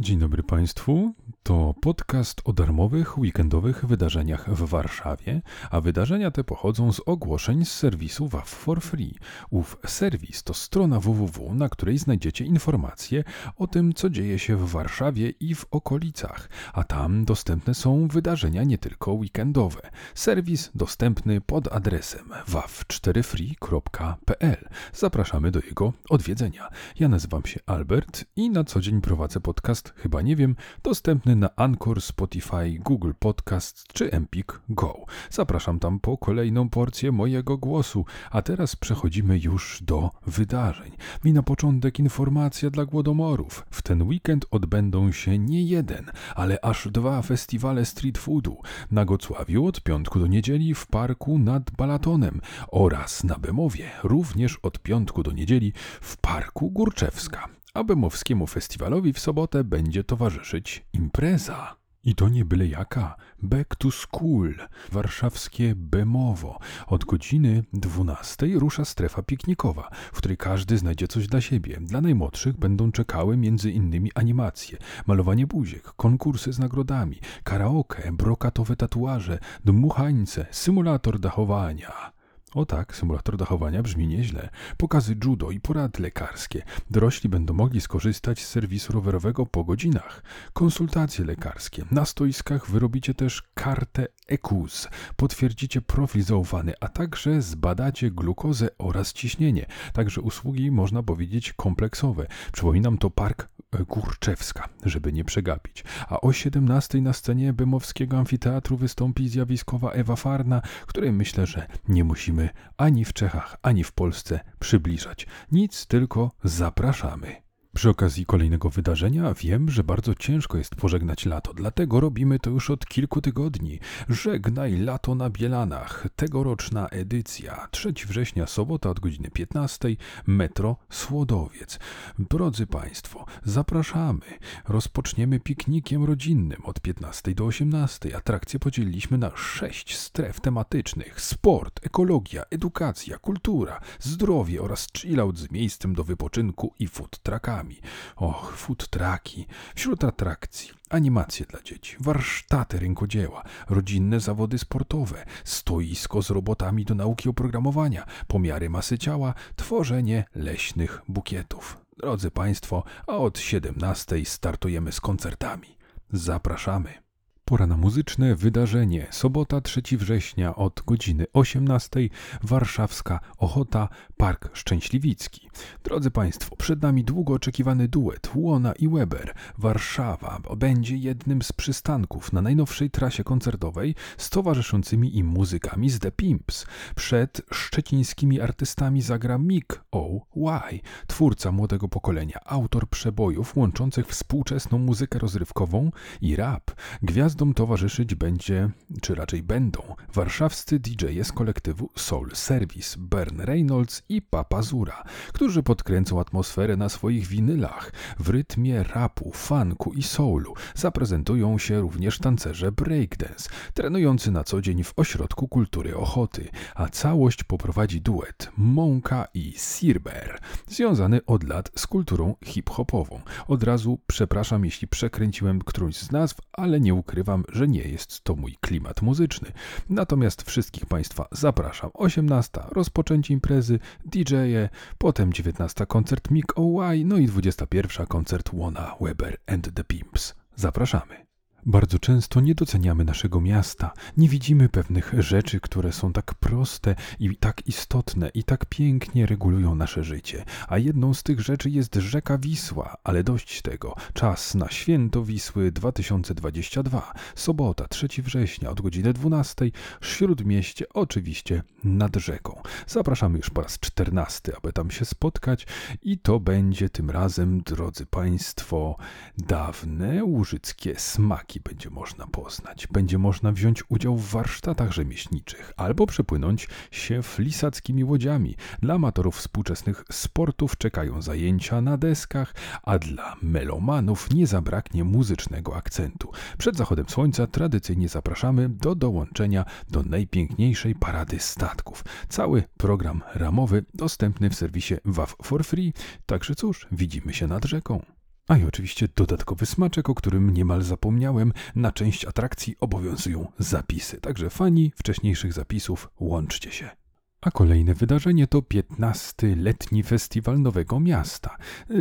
Dzień dobry Państwu. To podcast o darmowych weekendowych wydarzeniach w Warszawie, a wydarzenia te pochodzą z ogłoszeń z serwisu WAF for Free. Ów serwis to strona www, na której znajdziecie informacje o tym, co dzieje się w Warszawie i w okolicach, a tam dostępne są wydarzenia nie tylko weekendowe. Serwis dostępny pod adresem waf4free.pl. Zapraszamy do jego odwiedzenia. Ja nazywam się Albert i na co dzień prowadzę podcast Chyba Nie Wiem, dostępny na Anchor, Spotify, Google Podcast czy Empik Go. Zapraszam tam po kolejną porcję mojego głosu, a teraz przechodzimy już do wydarzeń. I na początek informacja dla głodomorów. W ten weekend odbędą się nie jeden, ale aż dwa festiwale street foodu. Na Gocławiu od piątku do niedzieli w parku nad Balatonem oraz na Bemowie również od piątku do niedzieli w parku Górczewska a Bemowskiemu festiwalowi w sobotę będzie towarzyszyć impreza. I to nie byle jaka. Back to School, warszawskie Bemowo. Od godziny 12 rusza strefa piknikowa, w której każdy znajdzie coś dla siebie. Dla najmłodszych będą czekały innymi animacje, malowanie buziek, konkursy z nagrodami, karaoke, brokatowe tatuaże, dmuchańce, symulator dachowania. O tak, symulator dachowania brzmi nieźle. Pokazy judo i porady lekarskie. Dorośli będą mogli skorzystać z serwisu rowerowego po godzinach. Konsultacje lekarskie. Na stoiskach wyrobicie też kartę EKUS. Potwierdzicie profil zaufany, a także zbadacie glukozę oraz ciśnienie. Także usługi, można powiedzieć, kompleksowe. Przypominam, to park Górczewska, żeby nie przegapić. A o 17 na scenie Bemowskiego Amfiteatru wystąpi zjawiskowa Ewa Farna, której myślę, że nie musimy ani w Czechach, ani w Polsce przybliżać. Nic, tylko zapraszamy. Przy okazji kolejnego wydarzenia wiem, że bardzo ciężko jest pożegnać lato, dlatego robimy to już od kilku tygodni. Żegnaj lato na Bielanach. Tegoroczna edycja. 3 września, sobota od godziny 15, metro Słodowiec. Drodzy Państwo, zapraszamy. Rozpoczniemy piknikiem rodzinnym od 15 do 18. Atrakcje podzieliliśmy na 6 stref tematycznych. Sport, ekologia, edukacja, kultura, zdrowie oraz chillout z miejscem do wypoczynku i food truckami. Och, food trucki. Wśród atrakcji animacje dla dzieci, warsztaty rękodzieła, rodzinne zawody sportowe, stoisko z robotami do nauki oprogramowania, pomiary masy ciała, tworzenie leśnych bukietów. Drodzy Państwo, a od 17 startujemy z koncertami. Zapraszamy. Pora na muzyczne wydarzenie. Sobota 3 września od godziny 18. Warszawska Ochota, Park Szczęśliwicki. Drodzy Państwo, przed nami długo oczekiwany duet Łona i Weber. Warszawa będzie jednym z przystanków na najnowszej trasie koncertowej z towarzyszącymi im muzykami z The Pimps. Przed szczecińskimi artystami zagra Mick O.Y., twórca młodego pokolenia, autor przebojów łączących współczesną muzykę rozrywkową i rap. Gwiazd Gwiazdom towarzyszyć będzie, czy raczej będą, warszawscy DJ z kolektywu Soul Service, Bern Reynolds i Papa Zura, którzy podkręcą atmosferę na swoich winylach. W rytmie rapu, funku i soulu zaprezentują się również tancerze breakdance, trenujący na co dzień w Ośrodku Kultury Ochoty, a całość poprowadzi duet Monka i Sirber, związany od lat z kulturą hip-hopową. Od razu przepraszam, jeśli przekręciłem którąś z nazw, ale nie ukrywam, ukrywam, że nie jest to mój klimat muzyczny. Natomiast wszystkich Państwa zapraszam. 18. Rozpoczęcie imprezy, DJ-e, potem 19. koncert Mick O.Y., no i 21. koncert Wona Weber and the Pimps. Zapraszamy. Bardzo często nie doceniamy naszego miasta, nie widzimy pewnych rzeczy, które są tak proste i tak istotne i tak pięknie regulują nasze życie. A jedną z tych rzeczy jest rzeka Wisła, ale dość tego. Czas na święto Wisły 2022, sobota 3 września od godziny 12, śródmieście oczywiście nad rzeką. Zapraszamy już po raz 14, aby tam się spotkać i to będzie tym razem, drodzy Państwo, dawne łużyckie smaki będzie można poznać. Będzie można wziąć udział w warsztatach rzemieślniczych albo przepłynąć się flisackimi łodziami. Dla amatorów współczesnych sportów czekają zajęcia na deskach, a dla melomanów nie zabraknie muzycznego akcentu. Przed zachodem słońca tradycyjnie zapraszamy do dołączenia do najpiękniejszej parady statków. Cały program ramowy dostępny w serwisie WAF for Free. Także cóż, widzimy się nad rzeką. A i oczywiście dodatkowy smaczek, o którym niemal zapomniałem, na część atrakcji obowiązują zapisy. Także fani wcześniejszych zapisów, łączcie się. A kolejne wydarzenie to 15. letni festiwal Nowego Miasta.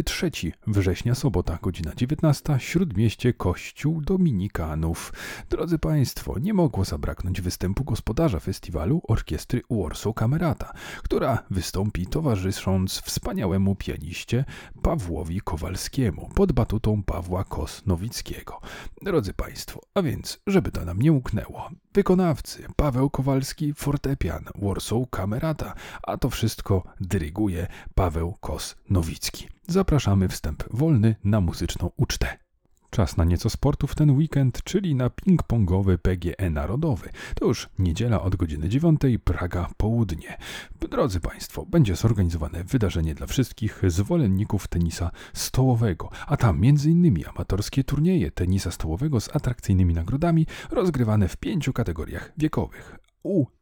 3 września, sobota, godzina 19, śródmieście Kościół Dominikanów. Drodzy Państwo, nie mogło zabraknąć występu gospodarza festiwalu orkiestry Warsaw Kamerata, która wystąpi towarzysząc wspaniałemu pianiście Pawłowi Kowalskiemu pod batutą Pawła Kos-Nowickiego. Drodzy Państwo, a więc, żeby to nam nie uknęło, wykonawcy Paweł Kowalski, fortepian Warsaw Kamerata, a to wszystko dyryguje Paweł Kos-Nowicki. Zapraszamy wstęp wolny na muzyczną ucztę. Czas na nieco sportu w ten weekend, czyli na ping-pongowy PGE Narodowy. To już niedziela od godziny 9, Praga południe. Drodzy Państwo, będzie zorganizowane wydarzenie dla wszystkich zwolenników tenisa stołowego, a tam m.in. amatorskie turnieje tenisa stołowego z atrakcyjnymi nagrodami rozgrywane w pięciu kategoriach wiekowych.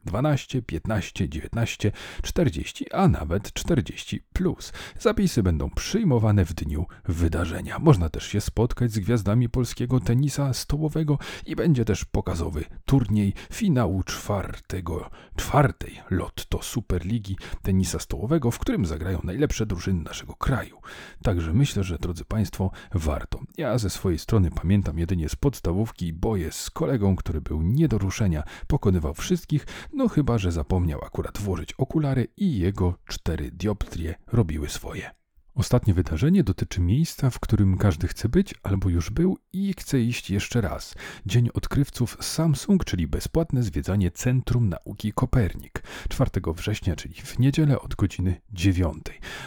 U12, 15, 19, 40, a nawet 40. Plus. Zapisy będą przyjmowane w dniu wydarzenia. Można też się spotkać z gwiazdami polskiego tenisa stołowego i będzie też pokazowy turniej finału czwartego, czwartej Lotto Superligi tenisa stołowego, w którym zagrają najlepsze drużyny naszego kraju. Także myślę, że drodzy Państwo, warto. Ja ze swojej strony pamiętam jedynie z podstawówki boje z kolegą, który był nie do ruszenia, pokonywał wszystkich no chyba, że zapomniał akurat włożyć okulary i jego cztery dioptrie robiły swoje. Ostatnie wydarzenie dotyczy miejsca, w którym każdy chce być albo już był i chce iść jeszcze raz. Dzień odkrywców Samsung, czyli bezpłatne zwiedzanie Centrum Nauki Kopernik. 4 września, czyli w niedzielę od godziny 9.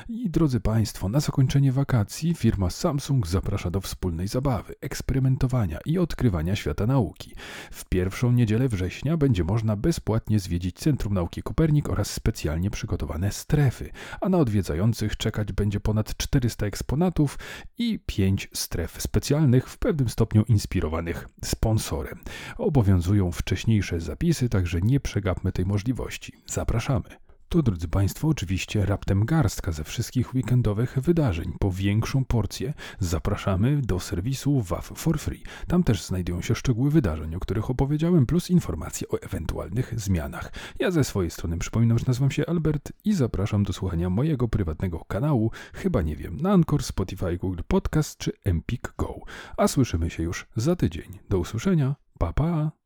I drodzy Państwo, na zakończenie wakacji firma Samsung zaprasza do wspólnej zabawy, eksperymentowania i odkrywania świata nauki. W pierwszą niedzielę września będzie można bezpłatnie zwiedzić Centrum Nauki Kopernik oraz specjalnie przygotowane strefy, a na odwiedzających czekać będzie ponad ponad 400 eksponatów i 5 stref specjalnych, w pewnym stopniu inspirowanych sponsorem. Obowiązują wcześniejsze zapisy, także nie przegapmy tej możliwości. Zapraszamy. To, drodzy Państwo, oczywiście raptem garstka ze wszystkich weekendowych wydarzeń. Po większą porcję zapraszamy do serwisu WAF for Free. Tam też znajdują się szczegóły wydarzeń, o których opowiedziałem, plus informacje o ewentualnych zmianach. Ja ze swojej strony przypominam, że nazywam się Albert i zapraszam do słuchania mojego prywatnego kanału, chyba nie wiem, na Anchor, Spotify, Google Podcast czy Empik Go. A słyszymy się już za tydzień. Do usłyszenia. Pa, pa!